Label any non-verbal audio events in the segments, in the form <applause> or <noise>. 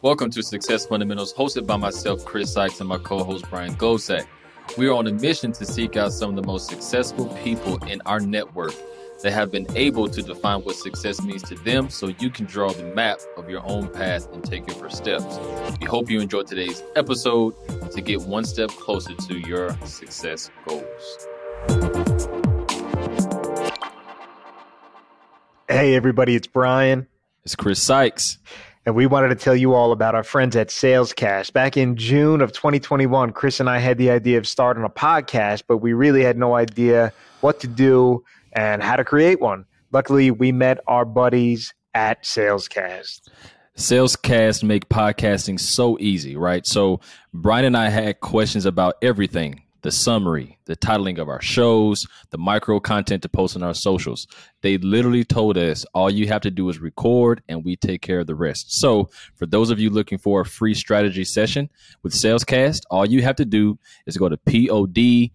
Welcome to Success Fundamentals, hosted by myself, Chris Sykes, and my co host, Brian Gosak. We are on a mission to seek out some of the most successful people in our network that have been able to define what success means to them so you can draw the map of your own path and take your first steps. We hope you enjoyed today's episode to get one step closer to your success goals. Hey, everybody, it's Brian. It's Chris Sykes. And we wanted to tell you all about our friends at Salescast. Back in June of 2021, Chris and I had the idea of starting a podcast, but we really had no idea what to do and how to create one. Luckily, we met our buddies at Salescast. Salescast make podcasting so easy, right? So Brian and I had questions about everything the summary, the titling of our shows, the micro content to post on our socials. They literally told us all you have to do is record and we take care of the rest. So, for those of you looking for a free strategy session with Salescast, all you have to do is go to podsesh.com.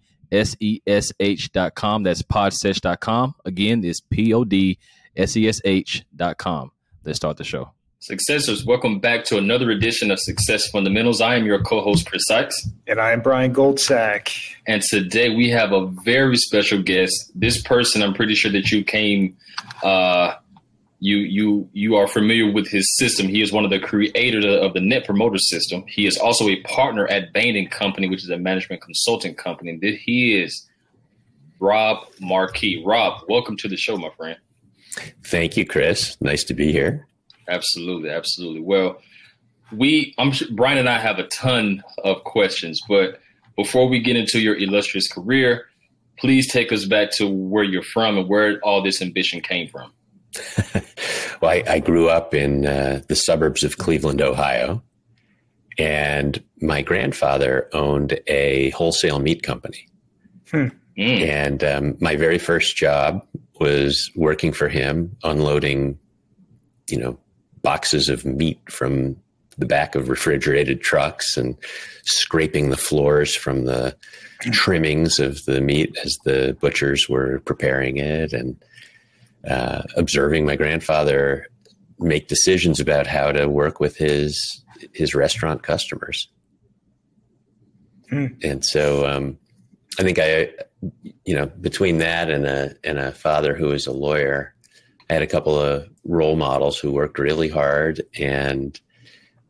That's podsesh.com. Again, it's podsesh.com. Let's start the show. Successors, welcome back to another edition of Success Fundamentals. I am your co-host Chris Sykes, and I am Brian Goldsack. And today we have a very special guest. This person, I'm pretty sure that you came, uh, you you you are familiar with his system. He is one of the creators of the Net Promoter System. He is also a partner at Bain and Company, which is a management consulting company. He is Rob Markey. Rob, welcome to the show, my friend. Thank you, Chris. Nice to be here. Absolutely, absolutely. Well, we, I'm sure Brian and I have a ton of questions, but before we get into your illustrious career, please take us back to where you're from and where all this ambition came from. <laughs> well, I, I, grew up in uh, the suburbs of Cleveland, Ohio, and my grandfather owned a wholesale meat company. Hmm. Mm. And um, my very first job was working for him, unloading, you know, boxes of meat from the back of refrigerated trucks and scraping the floors from the trimmings of the meat as the butchers were preparing it and uh, observing my grandfather make decisions about how to work with his his restaurant customers. Hmm. And so um, I think I, you know, between that and a and a father who is a lawyer, I had a couple of role models who worked really hard and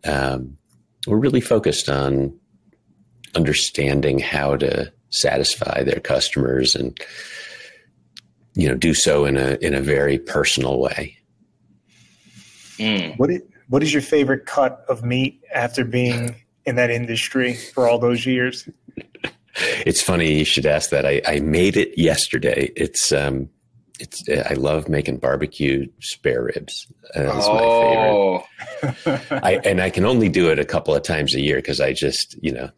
um, were really focused on understanding how to satisfy their customers and you know do so in a in a very personal way. Mm. What is, what is your favorite cut of meat after being in that industry for all those years? <laughs> it's funny you should ask that. I, I made it yesterday. It's um, it's I love making barbecue spare ribs. Uh, oh. my favorite. I, and I can only do it a couple of times a year because I just you know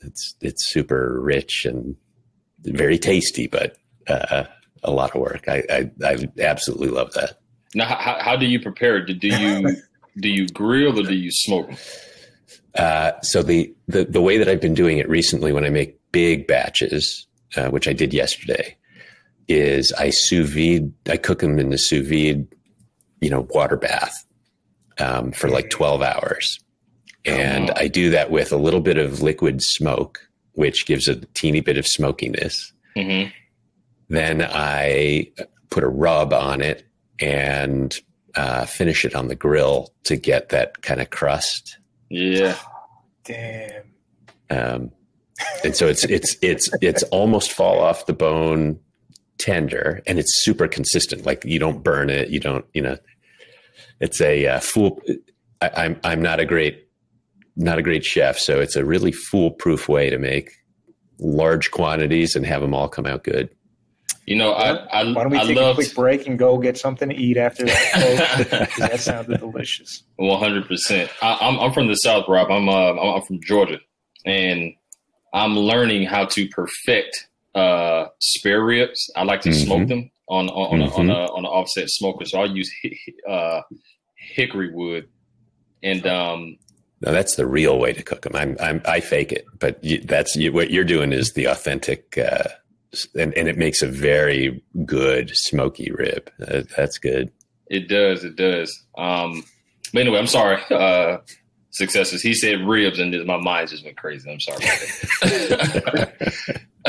it's it's super rich and very tasty, but uh, a lot of work. I, I, I absolutely love that. Now, how, how do you prepare it? Do you do you grill or do you smoke? Uh, so the, the the way that I've been doing it recently, when I make big batches, uh, which I did yesterday, is I sous vide, I cook them in the sous vide, you know, water bath um, for like 12 hours. And oh. I do that with a little bit of liquid smoke, which gives a teeny bit of smokiness. Mm-hmm. Then I put a rub on it and uh, finish it on the grill to get that kind of crust. Yeah. Damn. Um, and so it's it's it's it's almost fall off the bone tender and it's super consistent. Like you don't burn it, you don't, you know, it's a uh, fool. I, I'm I'm not a great not a great chef, so it's a really foolproof way to make large quantities and have them all come out good. You know, I, I why don't we I take loved, a quick break and go get something to eat after that? <laughs> that sounded delicious. One hundred percent. I'm I'm from the South, Rob. I'm uh, I'm from Georgia, and I'm learning how to perfect uh, spare ribs. I like to mm-hmm. smoke them on on, mm-hmm. on, a, on an offset smoker. So I use uh, hickory wood, and um, no, that's the real way to cook them. I'm, I'm I fake it, but you, that's you, what you're doing is the authentic, uh, and and it makes a very good smoky rib. Uh, that's good. It does. It does. Um, but anyway, I'm sorry. Uh, successes. He said ribs, and my mind just went crazy. I'm sorry.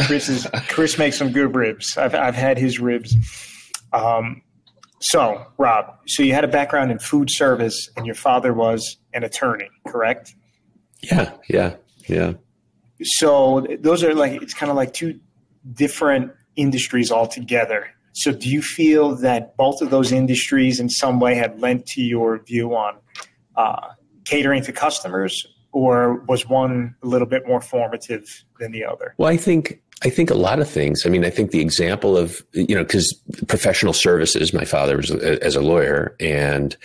Chris is Chris makes some good ribs. I've I've had his ribs. Um, so Rob, so you had a background in food service, and your father was an attorney, correct? Yeah, yeah, yeah. So those are like it's kind of like two different industries altogether. So do you feel that both of those industries in some way had lent to your view on uh, catering to customers, or was one a little bit more formative than the other? Well, I think I think a lot of things. I mean, I think the example of you know because professional services. My father was a, as a lawyer, and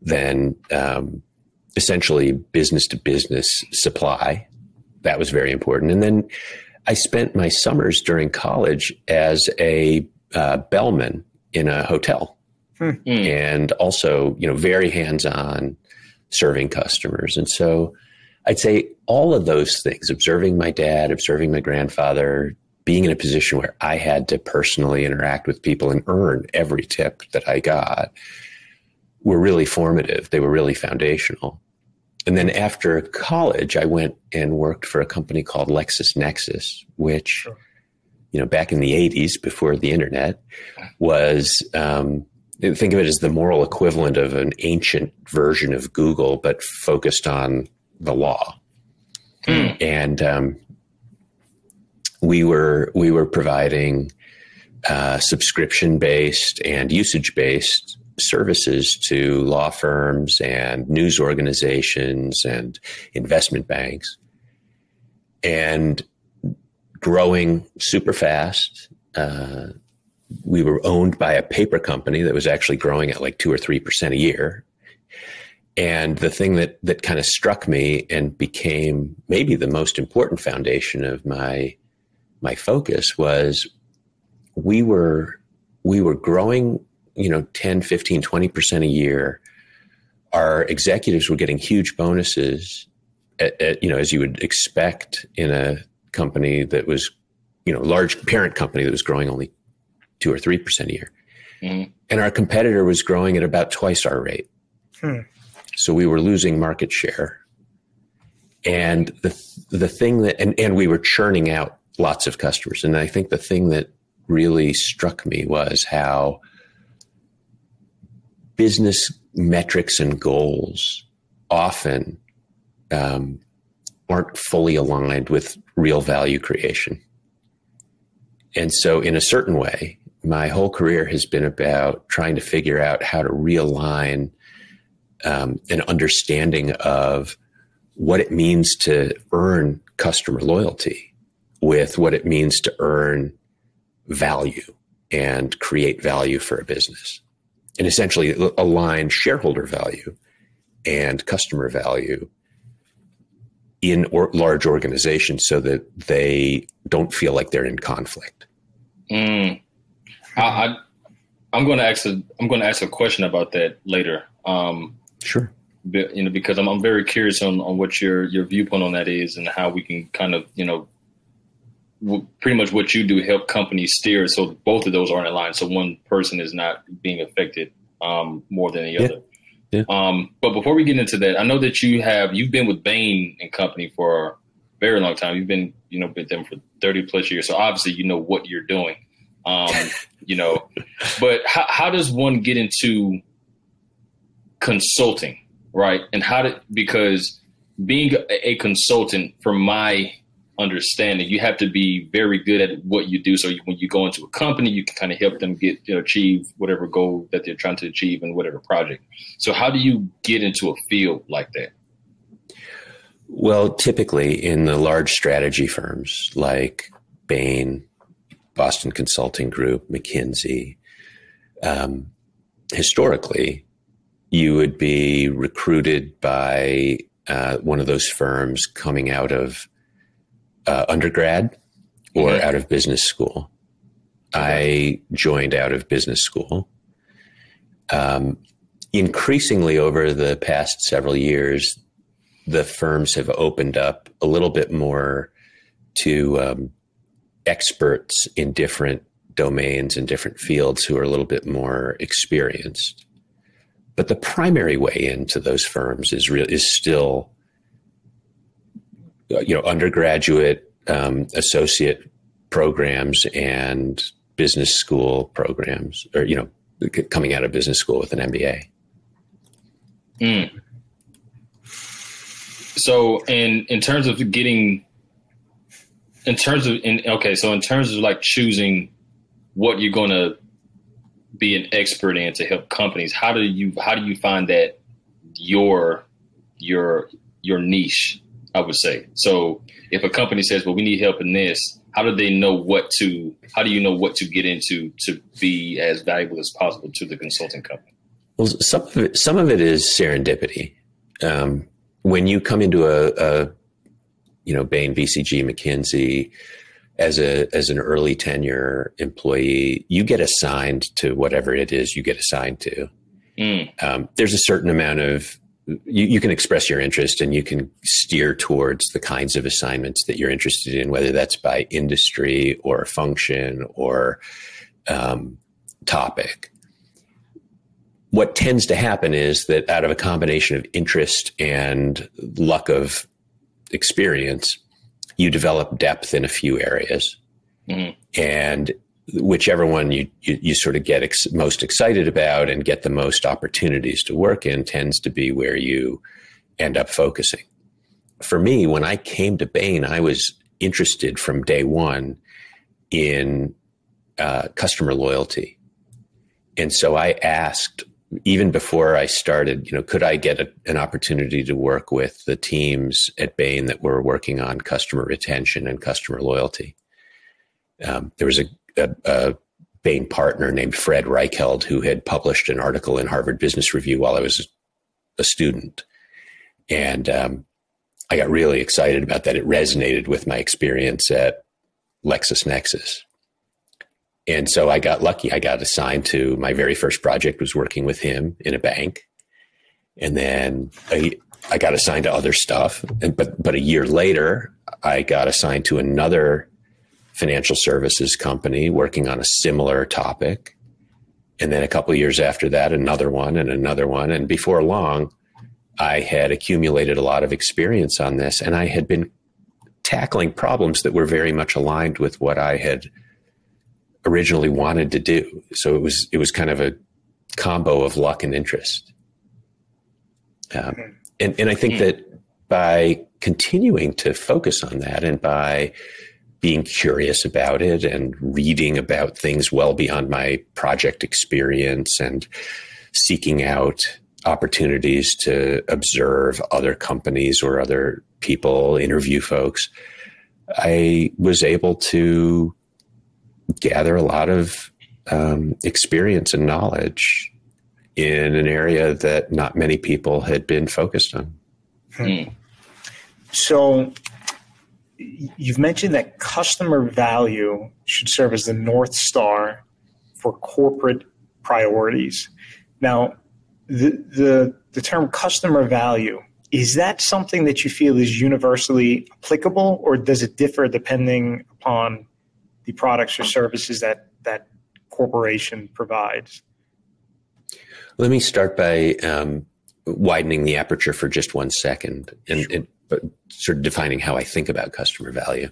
then um, essentially business to business supply. That was very important, and then I spent my summers during college as a uh, bellman in a hotel, hmm. and also you know very hands on serving customers. And so I'd say all of those things observing my dad, observing my grandfather, being in a position where I had to personally interact with people and earn every tip that I got were really formative. They were really foundational. And then after college, I went and worked for a company called LexisNexis, which, sure. you know, back in the 80s before the internet was um, think of it as the moral equivalent of an ancient version of Google, but focused on the law. Mm. And um, we were we were providing uh, subscription based and usage based services to law firms and news organizations and investment banks, and growing super fast. Uh, we were owned by a paper company that was actually growing at like two or three percent a year. And the thing that that kind of struck me and became maybe the most important foundation of my my focus was we were we were growing, you know, 10, 15, 20% a year. Our executives were getting huge bonuses at, at, you know, as you would expect in a company that was, you know, large parent company that was growing only two or three percent a year. Mm-hmm. And our competitor was growing at about twice our rate. Hmm. So we were losing market share. And the the thing that and, and we were churning out lots of customers. And I think the thing that really struck me was how business metrics and goals often um, aren't fully aligned with real value creation. And so, in a certain way, my whole career has been about trying to figure out how to realign um, an understanding of what it means to earn customer loyalty with what it means to earn value and create value for a business and essentially align shareholder value and customer value in or large organizations so that they don't feel like they're in conflict. Mm. I, I am going to ask a I'm going to ask a question about that later. Um, sure. you know, because I'm I'm very curious on, on what your your viewpoint on that is and how we can kind of you know w- pretty much what you do help companies steer so both of those are in line so one person is not being affected um, more than the yeah. other. Yeah. Um, but before we get into that, I know that you have you've been with Bain and Company for a very long time. You've been you know with them for 30 plus years, so obviously you know what you're doing. Um, you know, but how, how does one get into consulting, right? And how did because being a consultant, from my understanding, you have to be very good at what you do. So when you go into a company, you can kind of help them get you know, achieve whatever goal that they're trying to achieve in whatever project. So how do you get into a field like that? Well, typically in the large strategy firms like Bain, Boston Consulting Group, McKinsey. Um, historically, you would be recruited by uh, one of those firms coming out of uh, undergrad or mm-hmm. out of business school. I joined out of business school. Um, increasingly over the past several years, the firms have opened up a little bit more to um, experts in different domains and different fields who are a little bit more experienced. But the primary way into those firms is real is still you know undergraduate um, associate programs and business school programs or you know coming out of business school with an mba mm. so in in terms of getting in terms of in okay so in terms of like choosing what you're going to be an expert in to help companies how do you how do you find that your your your niche i would say? So if a company says well we need help in this how do they know what to how do you know what to get into to be as valuable as possible to the consulting company? Well some of it some of it is serendipity. Um, when you come into a, a you know bain bcg mckinsey as a as an early tenure employee, you get assigned to whatever it is you get assigned to. Mm. Um, there's a certain amount of you, you, can express your interest and you can steer towards the kinds of assignments that you're interested in, whether that's by industry or function or um, topic. What tends to happen is that out of a combination of interest and luck of experience, you develop depth in a few areas. Mm-hmm. And whichever one you, you, you sort of get ex- most excited about and get the most opportunities to work in tends to be where you end up focusing. For me, when I came to Bain, I was interested from day one in uh, customer loyalty. And so I asked even before I started, you know, could I get a, an opportunity to work with the teams at Bain that were working on customer retention and customer loyalty? Um, there was a, a, a, Bain partner named Fred Reichheld who had published an article in Harvard Business Review while I was a student, and um, I got really excited about that. It resonated with my experience at LexisNexis. And so I got lucky. I got assigned to my very first project was working with him in a bank. And then I, I got assigned to other stuff. And, but, but a year later, I got assigned to another financial services company working on a similar topic. And then a couple years after that, another one and another one. And before long, I had accumulated a lot of experience on this and I had been tackling problems that were very much aligned with what I had originally wanted to do. So it was it was kind of a combo of luck and interest. Um, and and I think that by continuing to focus on that and by being curious about it and reading about things well beyond my project experience and seeking out opportunities to observe other companies or other people, interview folks, I was able to gather a lot of um, experience and knowledge in an area that not many people had been focused on. Hmm. So, you've mentioned that customer value should serve as the North Star for corporate priorities. Now, the, the, the term customer value, is that something that you feel is universally applicable, or does it differ depending upon the products or services that that corporation provides. Let me start by um, widening the aperture for just one second and, sure. and but sort of defining how I think about customer value.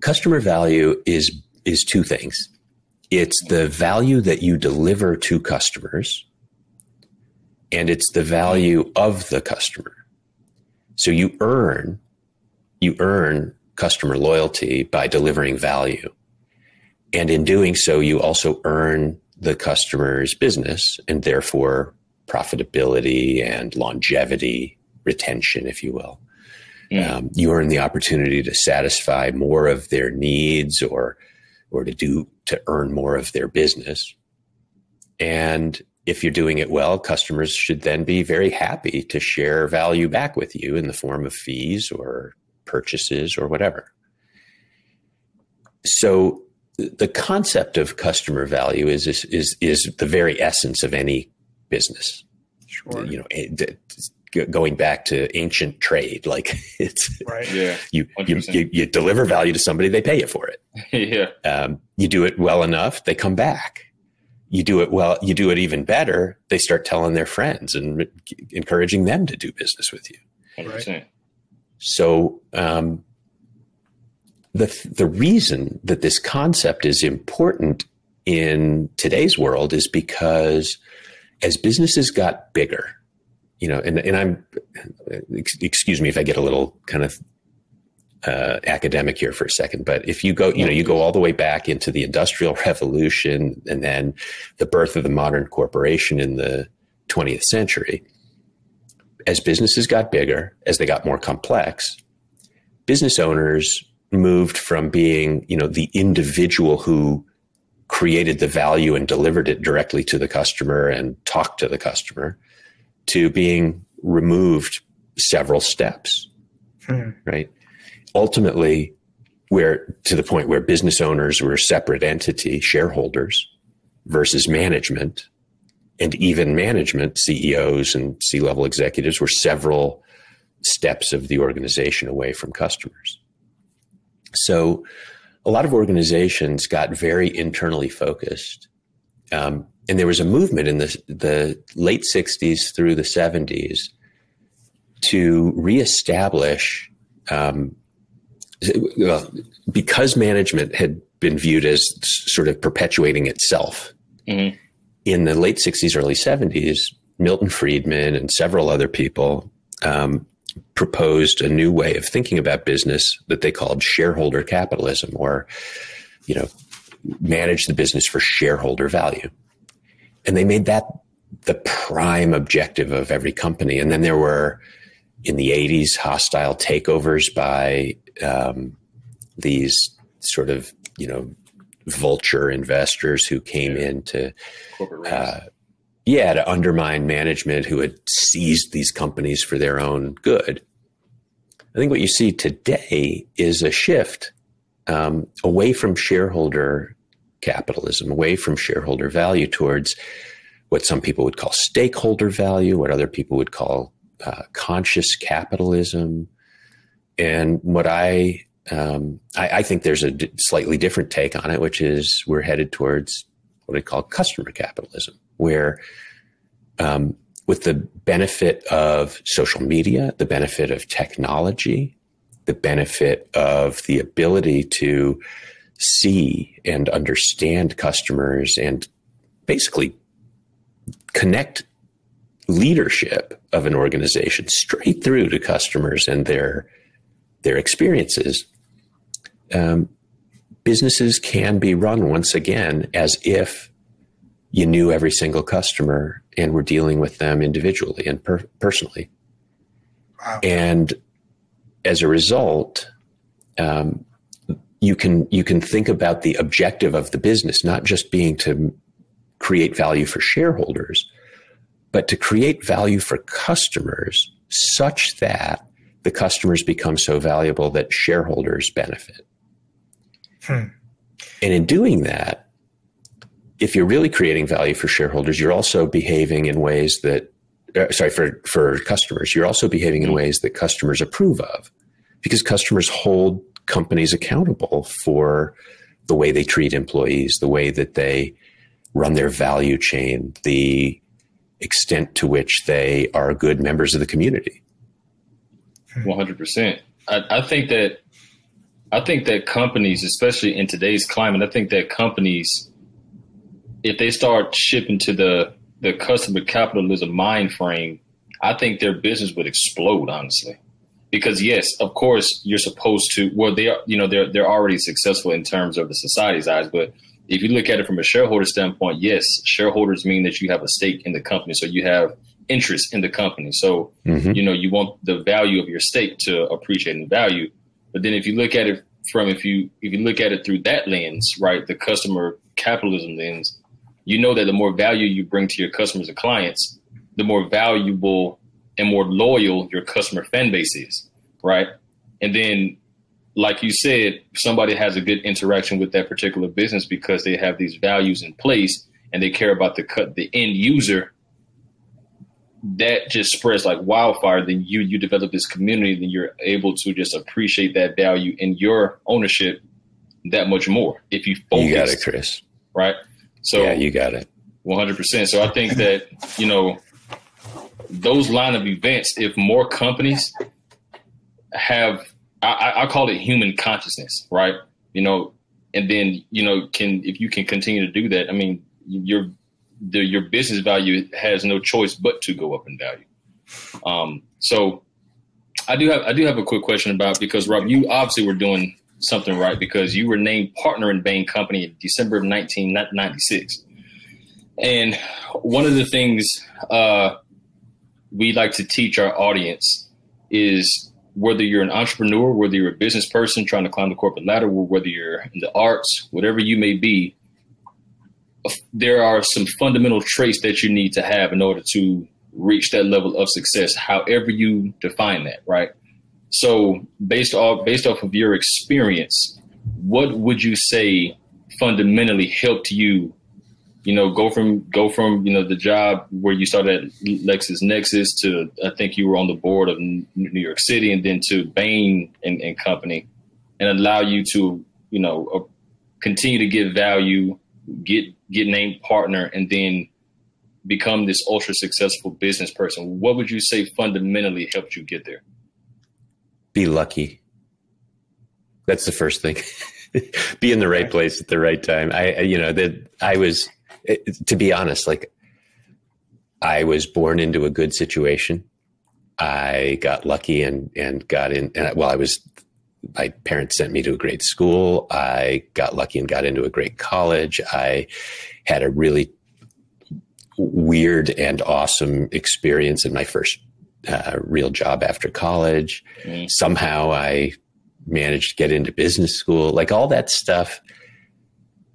Customer value is is two things. It's the value that you deliver to customers, and it's the value of the customer. So you earn you earn customer loyalty by delivering value. And in doing so, you also earn the customer's business and therefore profitability and longevity, retention, if you will. Mm. Um, you earn the opportunity to satisfy more of their needs or or to do to earn more of their business. And if you're doing it well, customers should then be very happy to share value back with you in the form of fees or purchases or whatever. So the concept of customer value is is is, is the very essence of any business. Sure. You know, it, going back to ancient trade, like <laughs> it's right. Yeah. You, you, you you deliver value to somebody, they pay you for it. <laughs> yeah. Um, you do it well enough, they come back. You do it well. You do it even better. They start telling their friends and encouraging them to do business with you. 100%. So um, the the reason that this concept is important in today's world is because as businesses got bigger, you know, and, and I'm, excuse me if I get a little kind of uh, academic here for a second, but if you go, you know, you go all the way back into the Industrial Revolution and then the birth of the modern corporation in the 20th century, as businesses got bigger, as they got more complex, business owners moved from being, you know, the individual who created the value and delivered it directly to the customer and talked to the customer to being removed several steps. Hmm. Right. Ultimately, where to the point where business owners were a separate entity, shareholders versus management, and even management, CEOs and C level executives were several steps of the organization away from customers. So, a lot of organizations got very internally focused. Um, and there was a movement in the, the late 60s through the 70s to reestablish, um, well, because management had been viewed as sort of perpetuating itself. Mm-hmm. In the late 60s, early 70s, Milton Friedman and several other people um, proposed a new way of thinking about business that they called shareholder capitalism or you know manage the business for shareholder value. And they made that the prime objective of every company. And then there were in the 80s hostile takeovers by um, these sort of you know vulture investors who came in to uh, yeah, to undermine management who had seized these companies for their own good. I think what you see today is a shift um, away from shareholder capitalism, away from shareholder value towards what some people would call stakeholder value, what other people would call uh, conscious capitalism. And what I, um, I, I think there's a d- slightly different take on it, which is we're headed towards what I call customer capitalism where um, with the benefit of social media, the benefit of technology, the benefit of the ability to see and understand customers and basically connect leadership of an organization straight through to customers and their their experiences. Um, businesses can be run once again as if you knew every single customer and were dealing with them individually and per- personally. Wow. And as a result, um, you can you can think about the objective of the business not just being to create value for shareholders, but to create value for customers such that the customers become so valuable that shareholders benefit. Hmm. And in doing that, if you're really creating value for shareholders, you're also behaving in ways that, uh, sorry, for, for customers, you're also behaving in mm-hmm. ways that customers approve of because customers hold companies accountable for the way they treat employees, the way that they run their value chain, the extent to which they are good members of the community. 100%. I, I think that I think that companies, especially in today's climate, I think that companies if they start shipping to the the customer capitalism mind frame, I think their business would explode, honestly. Because yes, of course, you're supposed to. Well, they are, you know, they're they're already successful in terms of the society's eyes. But if you look at it from a shareholder standpoint, yes, shareholders mean that you have a stake in the company, so you have interest in the company. So mm-hmm. you know you want the value of your stake to appreciate in value. But then if you look at it from if you if you look at it through that lens, right, the customer capitalism lens, you know that the more value you bring to your customers and clients, the more valuable and more loyal your customer fan base is, right? And then, like you said, somebody has a good interaction with that particular business because they have these values in place and they care about the cut the end user. That just spreads like wildfire. Then you you develop this community, then you're able to just appreciate that value in your ownership that much more if you focus. You got it, Chris. Right. So yeah, you got it. 100%. So I think that, you know, those line of events, if more companies have I, I call it human consciousness, right? You know, and then you know can if you can continue to do that, I mean, your the, your business value has no choice but to go up in value. Um, so I do have I do have a quick question about because Rob, you obviously were doing something right because you were named partner in Bain Company in December of 1996. And one of the things uh, we like to teach our audience is whether you're an entrepreneur, whether you're a business person trying to climb the corporate ladder, or whether you're in the arts, whatever you may be, there are some fundamental traits that you need to have in order to reach that level of success, however you define that, right? So based off based off of your experience, what would you say fundamentally helped you, you know, go from go from you know the job where you started at LexisNexis to I think you were on the board of New York City and then to Bain and, and Company, and allow you to you know uh, continue to give value, get get named partner, and then become this ultra successful business person. What would you say fundamentally helped you get there? be lucky. That's the first thing. <laughs> be in the right place at the right time. I, you know, that I was, to be honest, like I was born into a good situation. I got lucky and, and got in, and well, I was, my parents sent me to a great school. I got lucky and got into a great college. I had a really weird and awesome experience in my first uh, real job after college. Mm. Somehow I managed to get into business school, like all that stuff.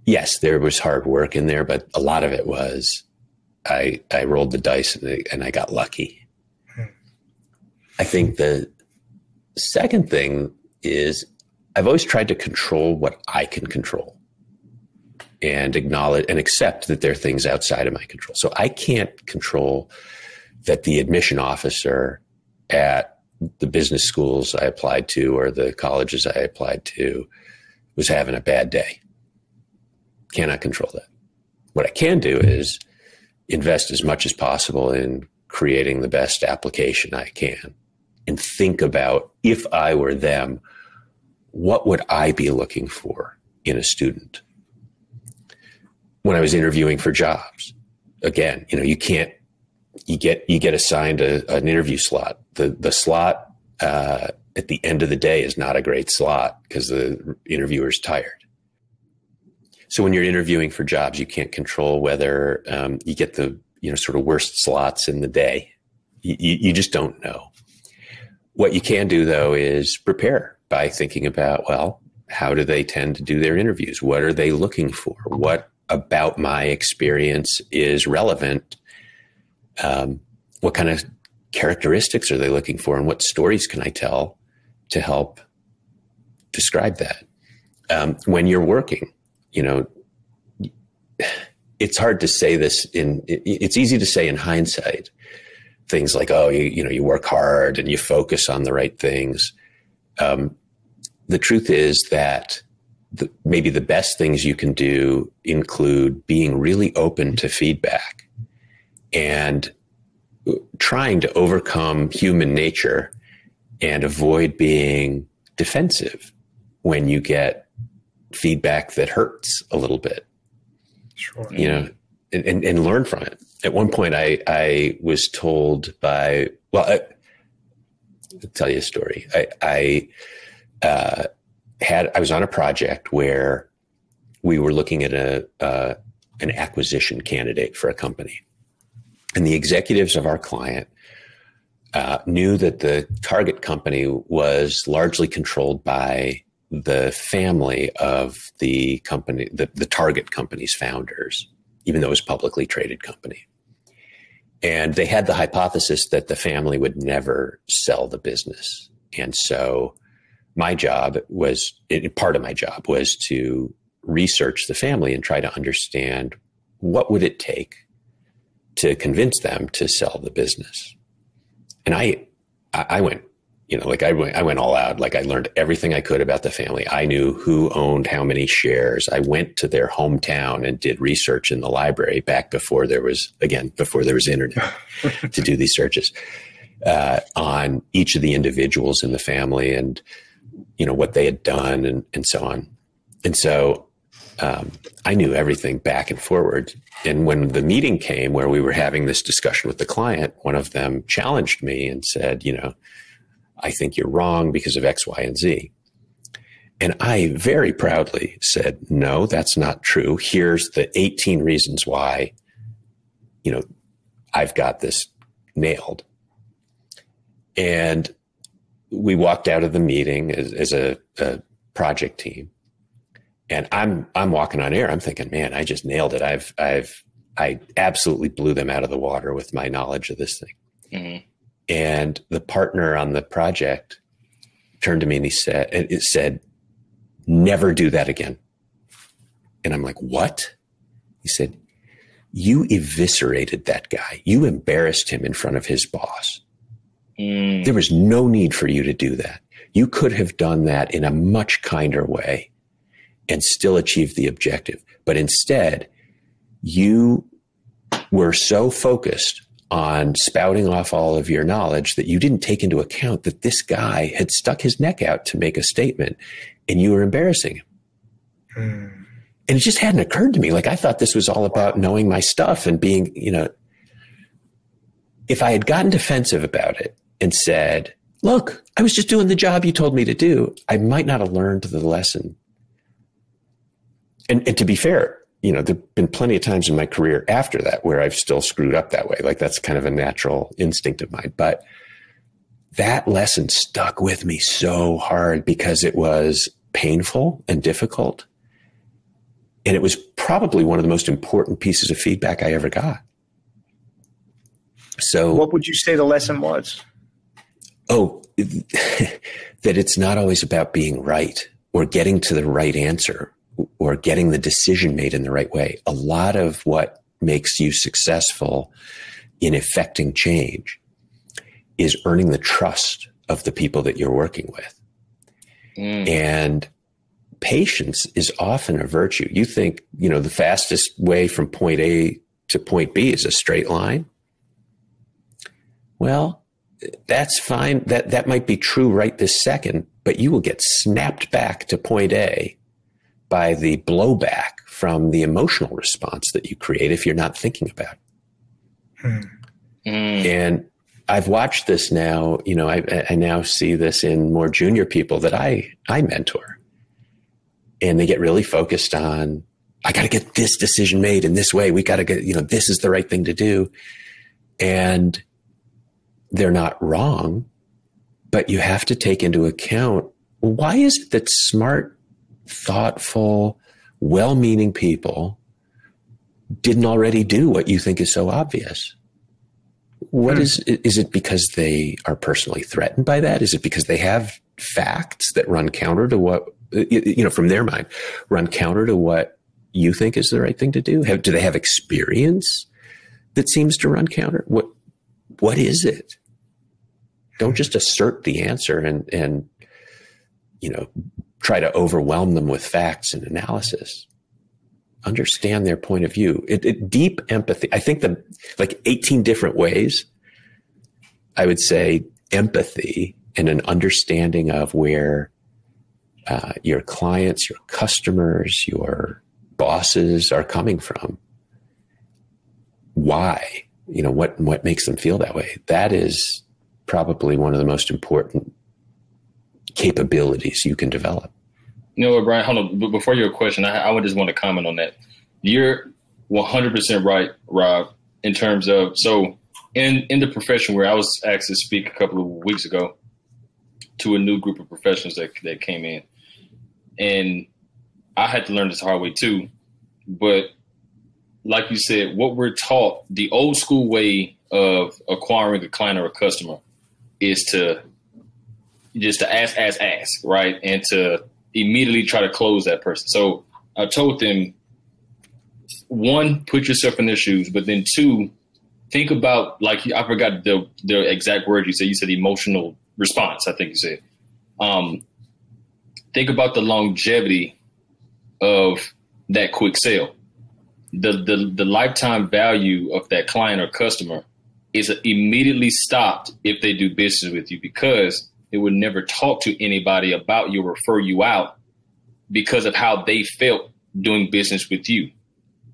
Yes, there was hard work in there, but a lot of it was I I rolled the dice and I, and I got lucky. Mm. I think the second thing is I've always tried to control what I can control and acknowledge and accept that there are things outside of my control. So I can't control that the admission officer at the business schools I applied to or the colleges I applied to was having a bad day. Cannot control that. What I can do is invest as much as possible in creating the best application I can and think about if I were them, what would I be looking for in a student? When I was interviewing for jobs, again, you know, you can't you get you get assigned a, an interview slot. The the slot uh, at the end of the day is not a great slot because the interviewer is tired. So when you're interviewing for jobs, you can't control whether um, you get the you know sort of worst slots in the day. You, you just don't know. What you can do though is prepare by thinking about well, how do they tend to do their interviews? What are they looking for? What about my experience is relevant um, what kind of characteristics are they looking for and what stories can I tell to help describe that? Um, when you're working, you know, it's hard to say this in, it's easy to say in hindsight things like, oh, you, you know, you work hard and you focus on the right things. Um, the truth is that the, maybe the best things you can do include being really open to feedback and trying to overcome human nature and avoid being defensive when you get feedback that hurts a little bit. Sure. You know, and, and, and learn from it. At one point, I, I was told by, well, I, will tell you a story. I, I uh, had, I was on a project where we were looking at a, uh, an acquisition candidate for a company and the executives of our client uh, knew that the target company was largely controlled by the family of the company, the, the target company's founders, even though it was a publicly traded company. And they had the hypothesis that the family would never sell the business. And so my job was, it, part of my job was to research the family and try to understand what would it take to convince them to sell the business. And I, I went, you know, like I went, I went all out. Like I learned everything I could about the family. I knew who owned how many shares. I went to their hometown and did research in the library back before there was, again, before there was internet <laughs> to do these searches. uh, on each of the individuals in the family and you know what they had done and and so on. And so um, I knew everything back and forward. And when the meeting came where we were having this discussion with the client, one of them challenged me and said, you know, I think you're wrong because of X, Y, and Z. And I very proudly said, no, that's not true. Here's the 18 reasons why, you know, I've got this nailed. And we walked out of the meeting as, as a, a project team and I'm I'm walking on air. I'm thinking, man, I just nailed it. I've I've I absolutely blew them out of the water with my knowledge of this thing. Mm-hmm. And the partner on the project turned to me and he said, "It said, never do that again." And I'm like, "What?" He said, "You eviscerated that guy. You embarrassed him in front of his boss. Mm. There was no need for you to do that. You could have done that in a much kinder way." and still achieve the objective. But instead, you were so focused on spouting off all of your knowledge that you didn't take into account that this guy had stuck his neck out to make a statement and you were embarrassing him. Mm. And it just hadn't occurred to me. Like I thought this was all about knowing my stuff and being, you know, if I had gotten defensive about it and said, look, I was just doing the job you told me to do, I might not have learned the lesson and, and to be fair, you know, there've been plenty of times in my career after that where I've still screwed up that way. Like that's kind of a natural instinct of mine. But that lesson stuck with me so hard because it was painful and difficult. And it was probably one of the most important pieces of feedback I ever got. So, what would you say the lesson was? Oh, <laughs> that it's not always about being right or getting to the right answer or getting the decision made in the right way. A lot of what makes you successful in effecting change is earning the trust of the people that you're working with. Mm. And patience is often a virtue. You think, you know, the fastest way from point A to point B is a straight line. Well, that's fine. That that might be true right this second, but you will get snapped back to point A by the blowback from the emotional response that you create if you're not thinking about it. Hmm. Mm. And I've watched this now, you know, I, I now see this in more junior people that I, I mentor. And they get really focused on, I got to get this decision made in this way. We got to get, you know, this is the right thing to do. And they're not wrong, but you have to take into account why is it that smart thoughtful, well meaning people didn't already do what you think is so obvious? What hmm. is is it because they are personally threatened by that? Is it because they have facts that run counter to what you know from their mind run counter to what you think is the right thing to do? Have, do they have experience that seems to run counter? What what is it? Don't just assert the answer and and you know try to overwhelm them with facts and analysis. Understand their point of view. It, it, deep empathy. I think the like 18 different ways. I would say empathy and an understanding of where uh, your clients, your customers, your bosses are coming from. Why? You know what? What makes them feel that way? That is probably one of the most important capabilities you can develop. You know Brian? Hold on. Before your question, I, I would just want to comment on that. You're 100% right, Rob, in terms of so in in the profession where I was asked to speak a couple of weeks ago to a new group of professionals that that came in, and I had to learn this hard way too. But like you said, what we're taught, the old school way of acquiring a client or a customer is to just to ask, ask, ask, right? And to immediately try to close that person. So I told them, one, put yourself in their shoes, but then two, think about like I forgot the the exact word you said. You said emotional response. I think you said. Um, think about the longevity of that quick sale, the the the lifetime value of that client or customer is immediately stopped if they do business with you because they would never talk to anybody about you, or refer you out because of how they felt doing business with you.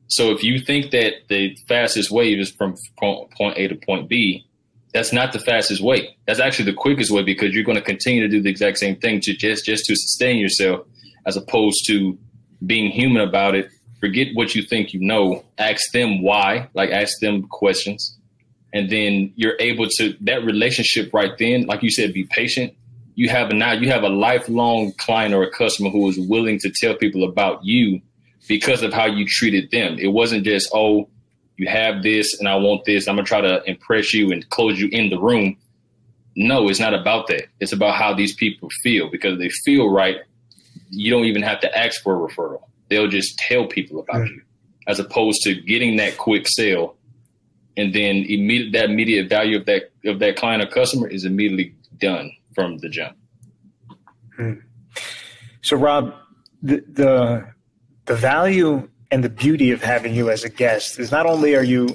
So if you think that the fastest way is from point A to point B, that's not the fastest way. That's actually the quickest way because you're going to continue to do the exact same thing to just just to sustain yourself, as opposed to being human about it. Forget what you think you know. Ask them why. Like ask them questions, and then you're able to that relationship right then. Like you said, be patient. You have a now you have a lifelong client or a customer who is willing to tell people about you because of how you treated them. It wasn't just, oh, you have this and I want this. I'm going to try to impress you and close you in the room. No, it's not about that. It's about how these people feel because they feel right. You don't even have to ask for a referral. They'll just tell people about mm-hmm. you as opposed to getting that quick sale and then immediate that immediate value of that of that client or customer is immediately done from the jump. Hmm. So Rob, the, the the value and the beauty of having you as a guest is not only are you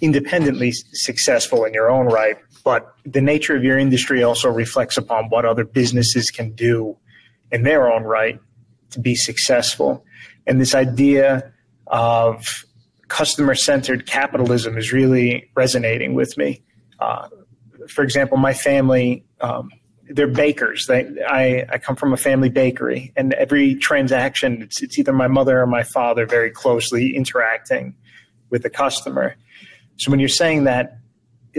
independently successful in your own right, but the nature of your industry also reflects upon what other businesses can do in their own right to be successful. And this idea of customer centered capitalism is really resonating with me. Uh, for example, my family um, they're bakers. They, I, I come from a family bakery, and every transaction, it's, it's either my mother or my father very closely interacting with the customer. So when you're saying that,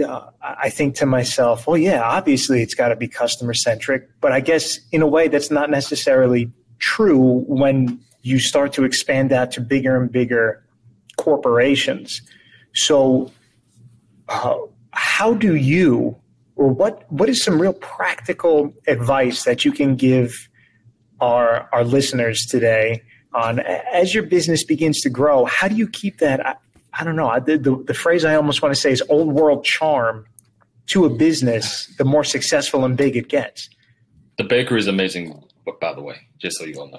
uh, I think to myself, well, yeah, obviously it's got to be customer centric, but I guess in a way that's not necessarily true when you start to expand out to bigger and bigger corporations. So, uh, how do you or what what is some real practical advice that you can give our our listeners today on as your business begins to grow how do you keep that i, I don't know the, the, the phrase i almost want to say is old world charm to a business the more successful and big it gets the bakery is amazing by the way just so you all know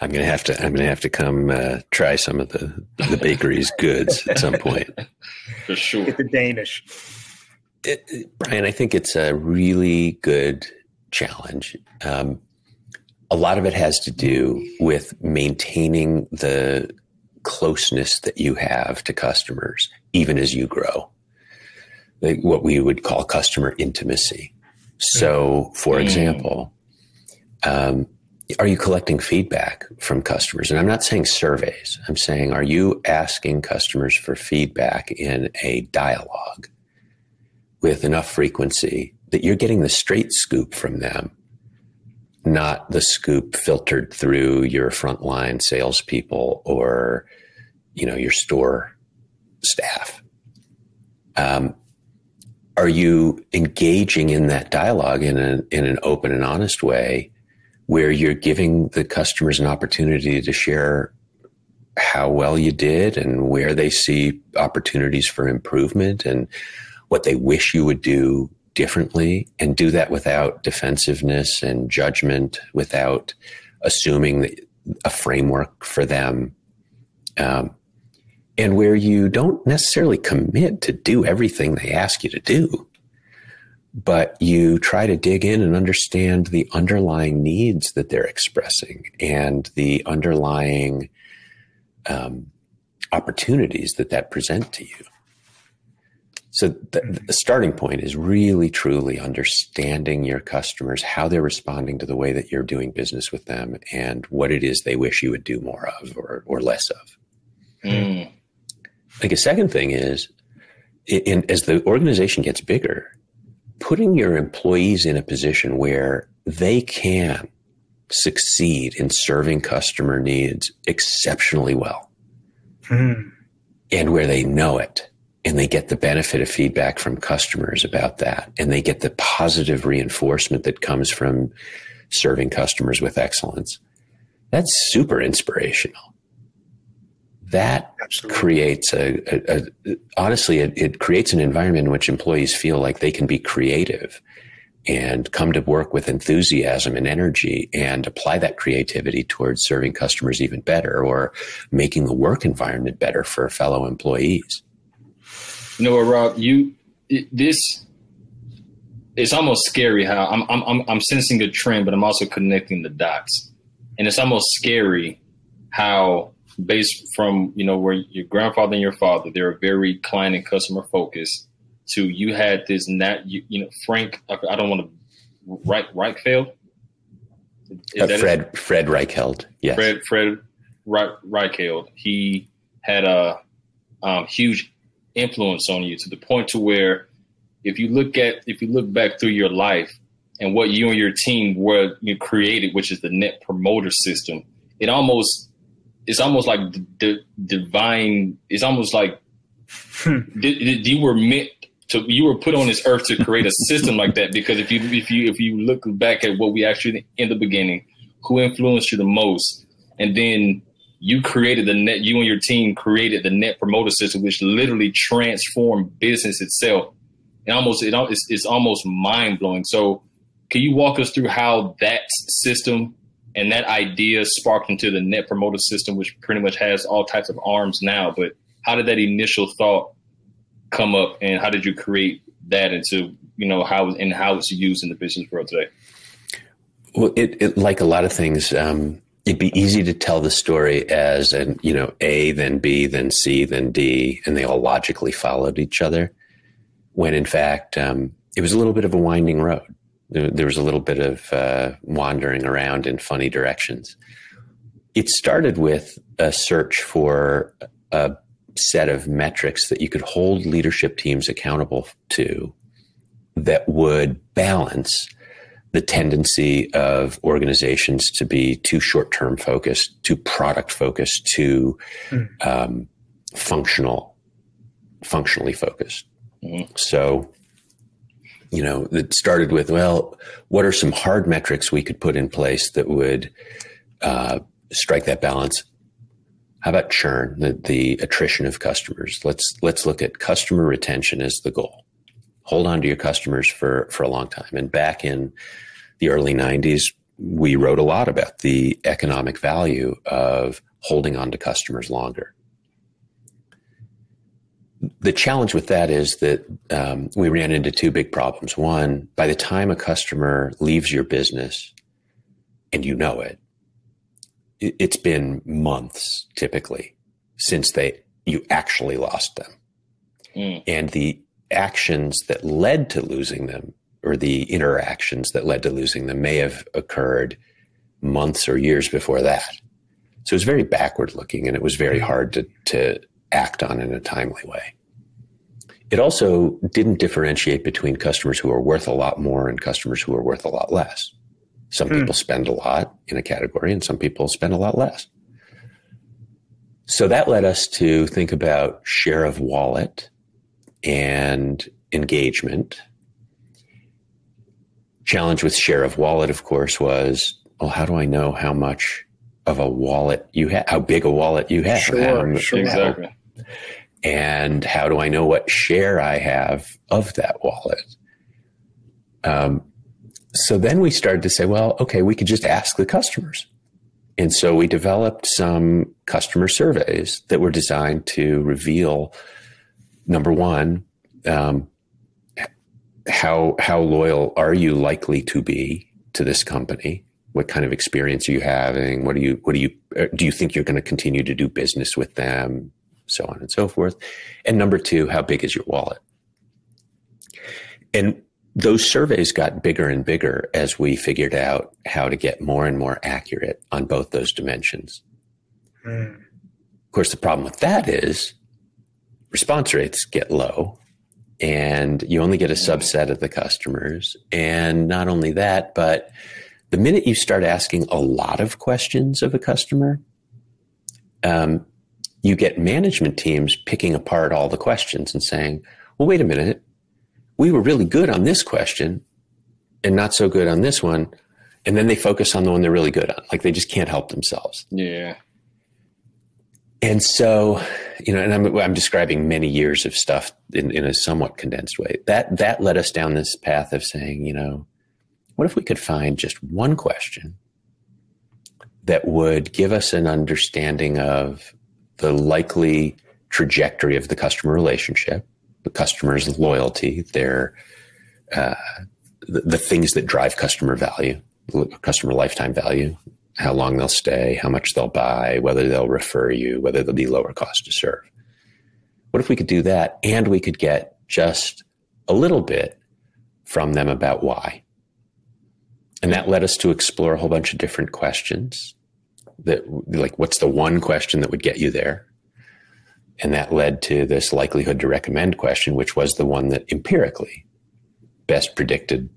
I'm gonna have to. I'm gonna have to come uh, try some of the the bakery's goods at some point. For sure. Get the Danish it, Brian, I think it's a really good challenge. Um, a lot of it has to do with maintaining the closeness that you have to customers, even as you grow. Like what we would call customer intimacy. So, for mm. example, um, are you collecting feedback from customers? And I'm not saying surveys. I'm saying, are you asking customers for feedback in a dialogue? with enough frequency that you're getting the straight scoop from them, not the scoop filtered through your frontline salespeople or, you know, your store staff. Um, are you engaging in that dialogue in, a, in an open and honest way where you're giving the customers an opportunity to share how well you did and where they see opportunities for improvement and what they wish you would do differently and do that without defensiveness and judgment, without assuming a framework for them. Um, and where you don't necessarily commit to do everything they ask you to do, but you try to dig in and understand the underlying needs that they're expressing and the underlying um, opportunities that that present to you. So the, the, starting point is really truly understanding your customers, how they're responding to the way that you're doing business with them, and what it is they wish you would do more of or, or less of. Mm. Like a second thing is, in, as the organization gets bigger, putting your employees in a position where they can succeed in serving customer needs exceptionally well, mm. and where they know it and they get the benefit of feedback from customers about that and they get the positive reinforcement that comes from serving customers with excellence. That's super inspirational that Absolutely. creates a, a, a honestly it, it, creates an environment in which employees feel like they can be creative and come to work with enthusiasm and energy and apply that creativity towards serving customers even better or making the work environment better for fellow employees You know Rob? You it, this it's almost scary how I'm, I'm I'm sensing a trend, but I'm also connecting the dots, and it's almost scary how based from you know where your grandfather and your father they're very client and customer focused. To you had this nat you, you know Frank I don't want to Reich, Reichfeld uh, Fred it? Fred Reichheld yes. Fred Fred Reich, Reichheld he had a um, huge influence on you to the point to where if you look at if you look back through your life and what you and your team were you created, which is the net promoter system, it almost it's almost like the, divine. It's almost like hmm. you were meant to. You were put on this earth to create a system like that. Because if you if you if you look back at what we actually in the beginning, who influenced you the most, and then you created the net. You and your team created the net promoter system, which literally transformed business itself it almost it, it's, it's almost mind blowing. So, can you walk us through how that system and that idea sparked into the Net Promoter System, which pretty much has all types of arms now? But how did that initial thought come up, and how did you create that into you know how and how it's used in the business world today? Well, it, it like a lot of things. Um, it'd be easy to tell the story as an you know A then B then C then D, and they all logically followed each other when in fact um, it was a little bit of a winding road. There, there was a little bit of uh, wandering around in funny directions. It started with a search for a set of metrics that you could hold leadership teams accountable to that would balance the tendency of organizations to be too short term focused, too product focused, too mm. um, functional, functionally focused. Mm-hmm. So, you know, that started with, well, what are some hard metrics we could put in place that would uh, strike that balance? How about churn, the, the attrition of customers? Let's let's look at customer retention as the goal. Hold on to your customers for for a long time. And back in the early '90s, we wrote a lot about the economic value of holding on to customers longer the challenge with that is that um, we ran into two big problems. One, by the time a customer leaves your business and you know it, it's been months typically since they you actually lost them. Mm. And the actions that led to losing them or the interactions that led to losing them may have occurred months or years before that. So it was very backward looking and it was very hard to, to act on in a timely way. It also didn't differentiate between customers who are worth a lot more and customers who are worth a lot less. Some mm. people spend a lot in a category and some people spend a lot less. So that led us to think about share of wallet and engagement. Challenge with share of wallet, of course, was well, how do I know how much of a wallet you have, how big a wallet you have? Sure, um, sure. exactly. And how do I know what share I have of that wallet? Um, so then we started to say, well, okay, we could just ask the customers. And so we developed some customer surveys that were designed to reveal number one, um, how how loyal are you likely to be to this company? What kind of experience are you having? What do you what do you uh, do you think you're going to continue to do business with them? So on and so forth. And number two, how big is your wallet? And those surveys got bigger and bigger as we figured out how to get more and more accurate on both those dimensions. Mm. Of course, the problem with that is response rates get low and you only get a subset of the customers. And not only that, but the minute you start asking a lot of questions of a customer, um, you get management teams picking apart all the questions and saying, well, wait a minute. We were really good on this question and not so good on this one. And then they focus on the one they're really good on. Like they just can't help themselves. Yeah. And so, you know, and I'm, I'm describing many years of stuff in, in a somewhat condensed way. That, that led us down this path of saying, you know, what if we could find just one question that would give us an understanding of the likely trajectory of the customer relationship the customer's loyalty, their uh, the, the things that drive customer value, customer lifetime value, how long they'll stay, how much they'll buy, whether they'll refer you, whether they'll be lower cost to serve. What if we could do that and we could get just a little bit from them about why? And that led us to explore a whole bunch of different questions that like what's the one question that would get you there? And that led to this likelihood to recommend question, which was the one that empirically best predicted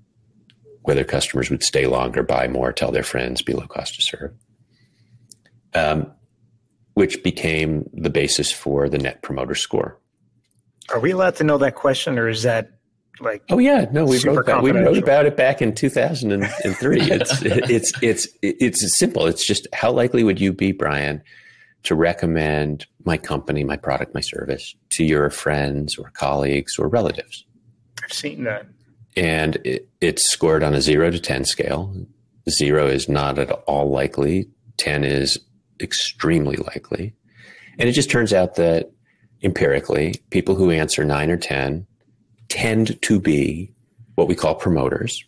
whether customers would stay longer, buy more, tell their friends, be low cost to serve. Um, which became the basis for the net promoter score. Are we allowed to know that question, or is that like? Oh yeah, no, we wrote about, we wrote about it back in two thousand and three. it's <laughs> it's it's it's simple. It's just how likely would you be, Brian, to recommend my company, my product, my service to your friends or colleagues or relatives? I've seen that and it, it's scored on a zero to 10 scale. Zero is not at all likely, 10 is extremely likely. And it just turns out that empirically, people who answer nine or 10 tend to be what we call promoters.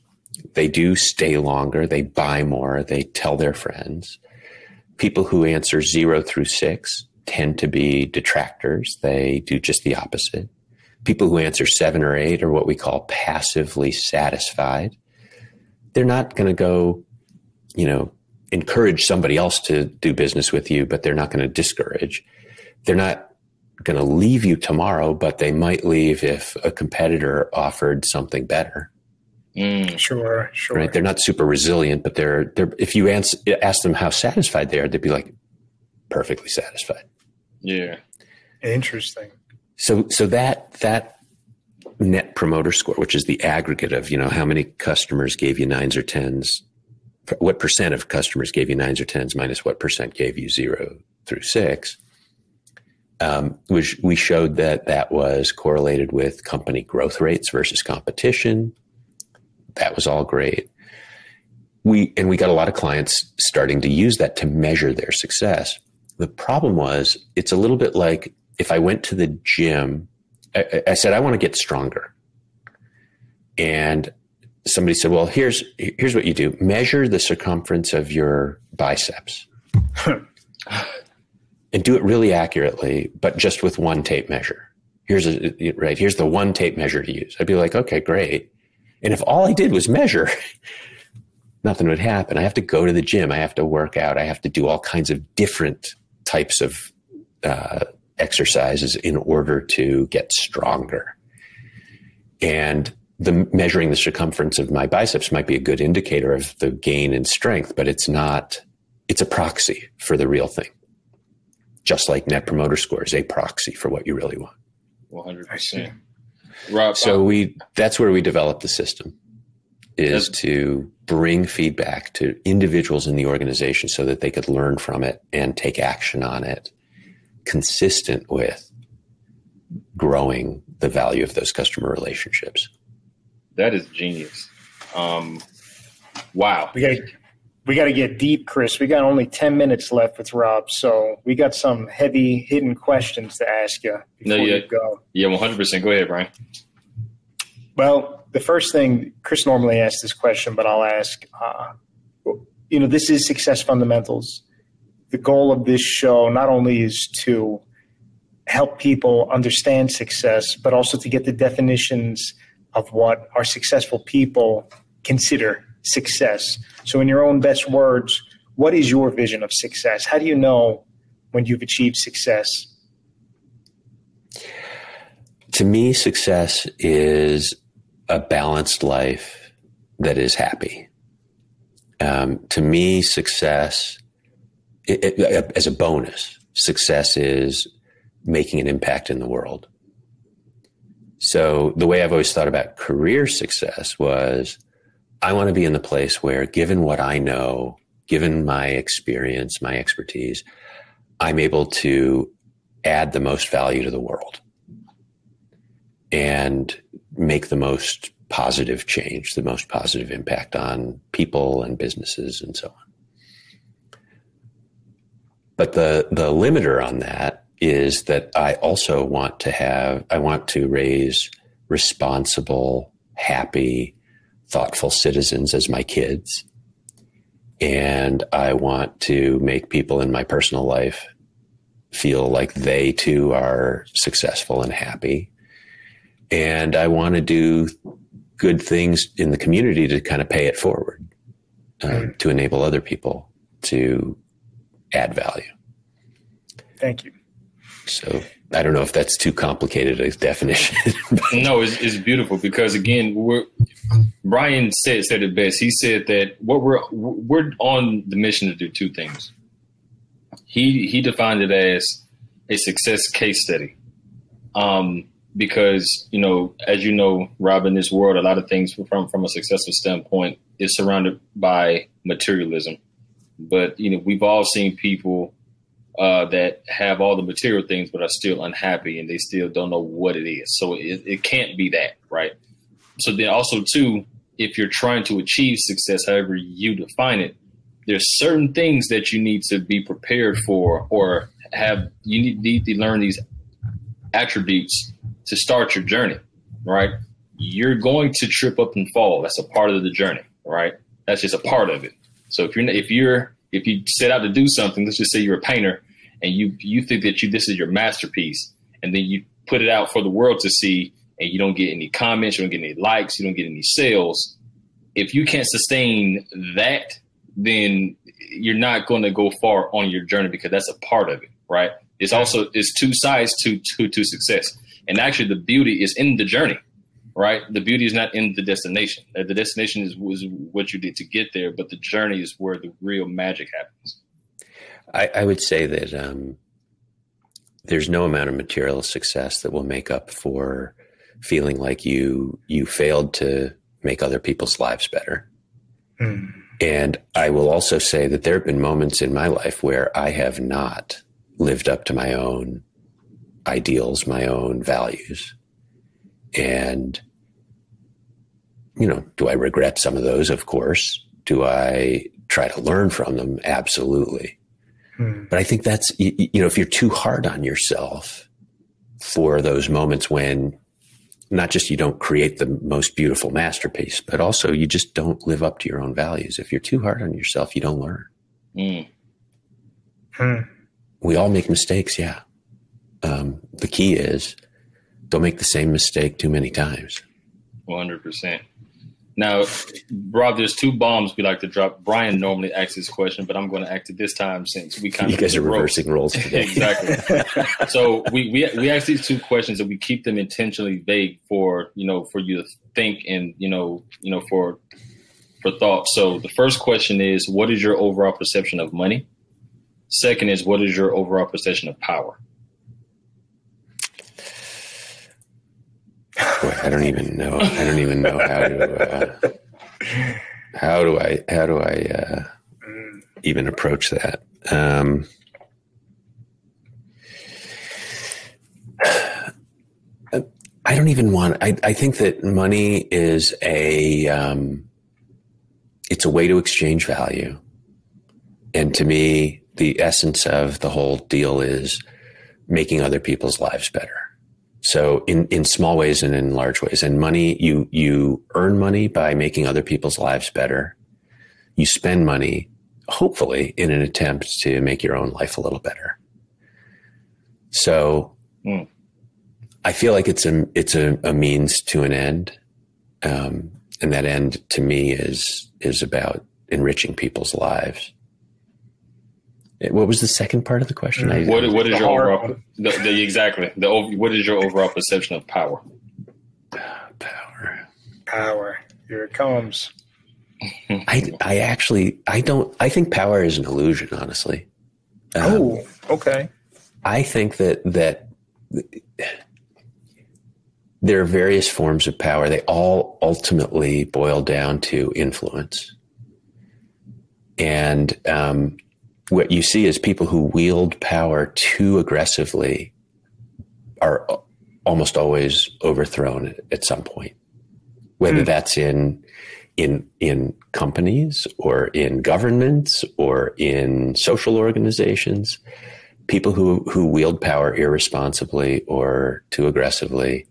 They do stay longer, they buy more, they tell their friends. People who answer zero through six tend to be detractors, they do just the opposite people who answer seven or eight are what we call passively satisfied. They're not going to go, you know, encourage somebody else to do business with you, but they're not going to discourage. They're not going to leave you tomorrow, but they might leave if a competitor offered something better. Mm, sure, sure. Right? They're not super resilient, but they're they're. If you ask, ask them how satisfied they are, they'd be like perfectly satisfied. Yeah. Interesting. So so that that net promoter score, which is the aggregate of you know how many customers gave you nines or tens, what percent of customers gave you nines or tens minus what percent gave you zero through six, um, which we showed that that was correlated with company growth rates versus competition. That was all great. We and we got a lot of clients starting to use that to measure their success. The problem was it's a little bit like if I went to the gym, I, I said, I want to get stronger. And somebody said, well, here's, here's what you do. Measure the circumference of your biceps <laughs> and do it really accurately, but just with one tape measure. Here's a, right. Here's the one tape measure to use. I'd be like, okay, great. And if all I did was measure, <laughs> nothing would happen. I have to go to the gym. I have to work out. I have to do all kinds of different types of uh, exercises in order to get stronger. And the measuring the circumference of my biceps might be a good indicator of the gain in strength, but it's not, it's a proxy for the real thing. Just like net promoter score is a proxy for what you really want. 100%. Rob, so we, that's where we developed the system is to bring feedback to individuals in the organization so that they could learn from it and take action on it consistent with growing the value of those customer relationships. That is genius. Um, wow. We got we got to get deep, Chris. We got only ten minutes left with Rob, so we got some heavy hidden questions to ask you before no, yeah, you go. Yeah, one hundred percent. Go ahead, Brian. Well, the first thing Chris normally asks this question, but I'll ask. Uh, you know, this is success fundamentals the goal of this show not only is to help people understand success, but also to get the definitions of what our successful people consider success. So, in your own best words, what is your vision of success? How do you know when you've achieved success? To me, success is a balanced life that is happy. Um, to me, success it, it, as a bonus, success is making an impact in the world. So the way I've always thought about career success was I want to be in the place where, given what I know, given my experience, my expertise, I'm able to add the most value to the world and make the most positive change, the most positive impact on people and businesses and so on. But the, the limiter on that is that I also want to have, I want to raise responsible, happy, thoughtful citizens as my kids. And I want to make people in my personal life feel like they too are successful and happy. And I want to do good things in the community to kind of pay it forward, uh, mm. to enable other people to add value. Thank you. So I don't know if that's too complicated a definition. <laughs> no, it's, it's beautiful because again, we're Brian said said it best. He said that what we're we're on the mission to do two things. He he defined it as a success case study. Um, because you know, as you know, Rob, in this world, a lot of things from from a successful standpoint is surrounded by materialism. But you know, we've all seen people uh, that have all the material things but are still unhappy and they still don't know what it is. So it, it can't be that, right? So then also too, if you're trying to achieve success, however you define it, there's certain things that you need to be prepared for or have you need, need to learn these attributes to start your journey, right? You're going to trip up and fall. That's a part of the journey, right? That's just a part of it. So if you're if you're if you set out to do something, let's just say you're a painter and you you think that you this is your masterpiece, and then you put it out for the world to see, and you don't get any comments, you don't get any likes, you don't get any sales. If you can't sustain that, then you're not going to go far on your journey because that's a part of it, right? It's also it's two sides to to to success, and actually the beauty is in the journey, right? The beauty is not in the destination. The destination is was what you did to get there, but the journey is where the real magic happens. I, I would say that um, there's no amount of material success that will make up for feeling like you you failed to make other people's lives better. Mm. And I will also say that there have been moments in my life where I have not lived up to my own ideals, my own values. And, you know, do I regret some of those? Of course. Do I try to learn from them? Absolutely. Hmm. But I think that's, you, you know, if you're too hard on yourself for those moments when not just you don't create the most beautiful masterpiece, but also you just don't live up to your own values. If you're too hard on yourself, you don't learn. Mm. Hmm. We all make mistakes, yeah. Um, the key is don't make the same mistake too many times. 100%. Now, Rob, there's two bombs we like to drop. Brian normally asks this question, but I'm going to act it this time since we kind you of you guys are reversing roles today. <laughs> exactly. so we, we we ask these two questions and we keep them intentionally vague for you know for you to think and you know you know for for thought. So the first question is, what is your overall perception of money? Second is, what is your overall perception of power? I don't even know. I don't even know how to. Uh, how do I? How do I uh, even approach that? Um, I don't even want. I, I think that money is a. Um, it's a way to exchange value, and to me, the essence of the whole deal is making other people's lives better. So in, in small ways and in large ways. And money, you, you earn money by making other people's lives better. You spend money, hopefully, in an attempt to make your own life a little better. So mm. I feel like it's a, it's a, a means to an end. Um, and that end to me is, is about enriching people's lives. What was the second part of the question? I, what, what is your overall the, the, exactly the what is your overall perception of power? Power, power. Here it comes. <laughs> I I actually I don't I think power is an illusion. Honestly. Um, oh, okay. I think that that there are various forms of power. They all ultimately boil down to influence. And um, what you see is people who wield power too aggressively are almost always overthrown at some point, whether mm. that's in in in companies or in governments or in social organizations. people who who wield power irresponsibly or too aggressively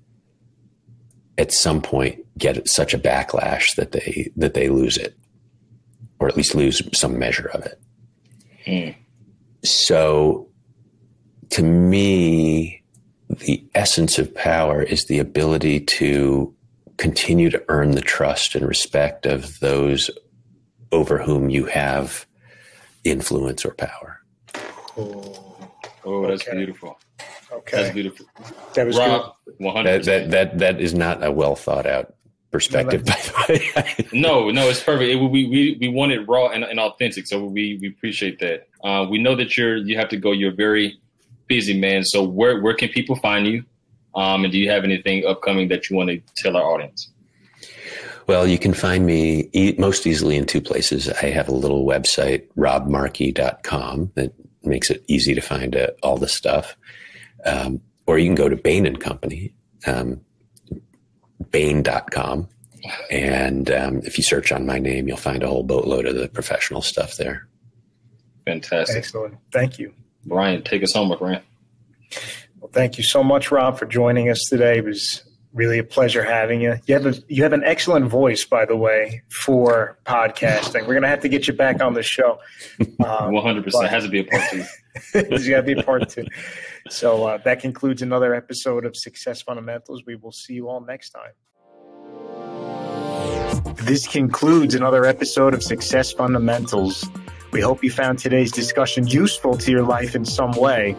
at some point get such a backlash that they that they lose it or at least lose some measure of it mm. so to me the essence of power is the ability to continue to earn the trust and respect of those over whom you have influence or power oh, oh that's okay. beautiful Okay, that's beautiful. That was Rob, one hundred. That that that is not a well thought out perspective, by the way. <laughs> no, no, it's perfect. It, we we we want it raw and, and authentic, so we we appreciate that. Uh, we know that you're you have to go. You're a very busy man. So where where can people find you? Um, and do you have anything upcoming that you want to tell our audience? Well, you can find me e- most easily in two places. I have a little website, robmarkey.com, that makes it easy to find uh, all the stuff. Um, or you can go to Bain and Company, um, Bain.com. And um, if you search on my name, you'll find a whole boatload of the professional stuff there. Fantastic. Excellent. Thank you. Brian, take us home, my friend. Well, thank you so much, Rob, for joining us today. It was really a pleasure having you. You have a you have an excellent voice, by the way, for podcasting. We're gonna have to get you back on the show. <laughs> Um, One hundred percent has to be a part two. There's got to be a part two. So uh, that concludes another episode of Success Fundamentals. We will see you all next time. This concludes another episode of Success Fundamentals. We hope you found today's discussion useful to your life in some way.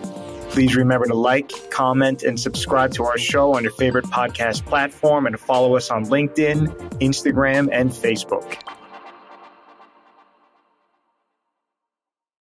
Please remember to like, comment, and subscribe to our show on your favorite podcast platform and follow us on LinkedIn, Instagram, and Facebook.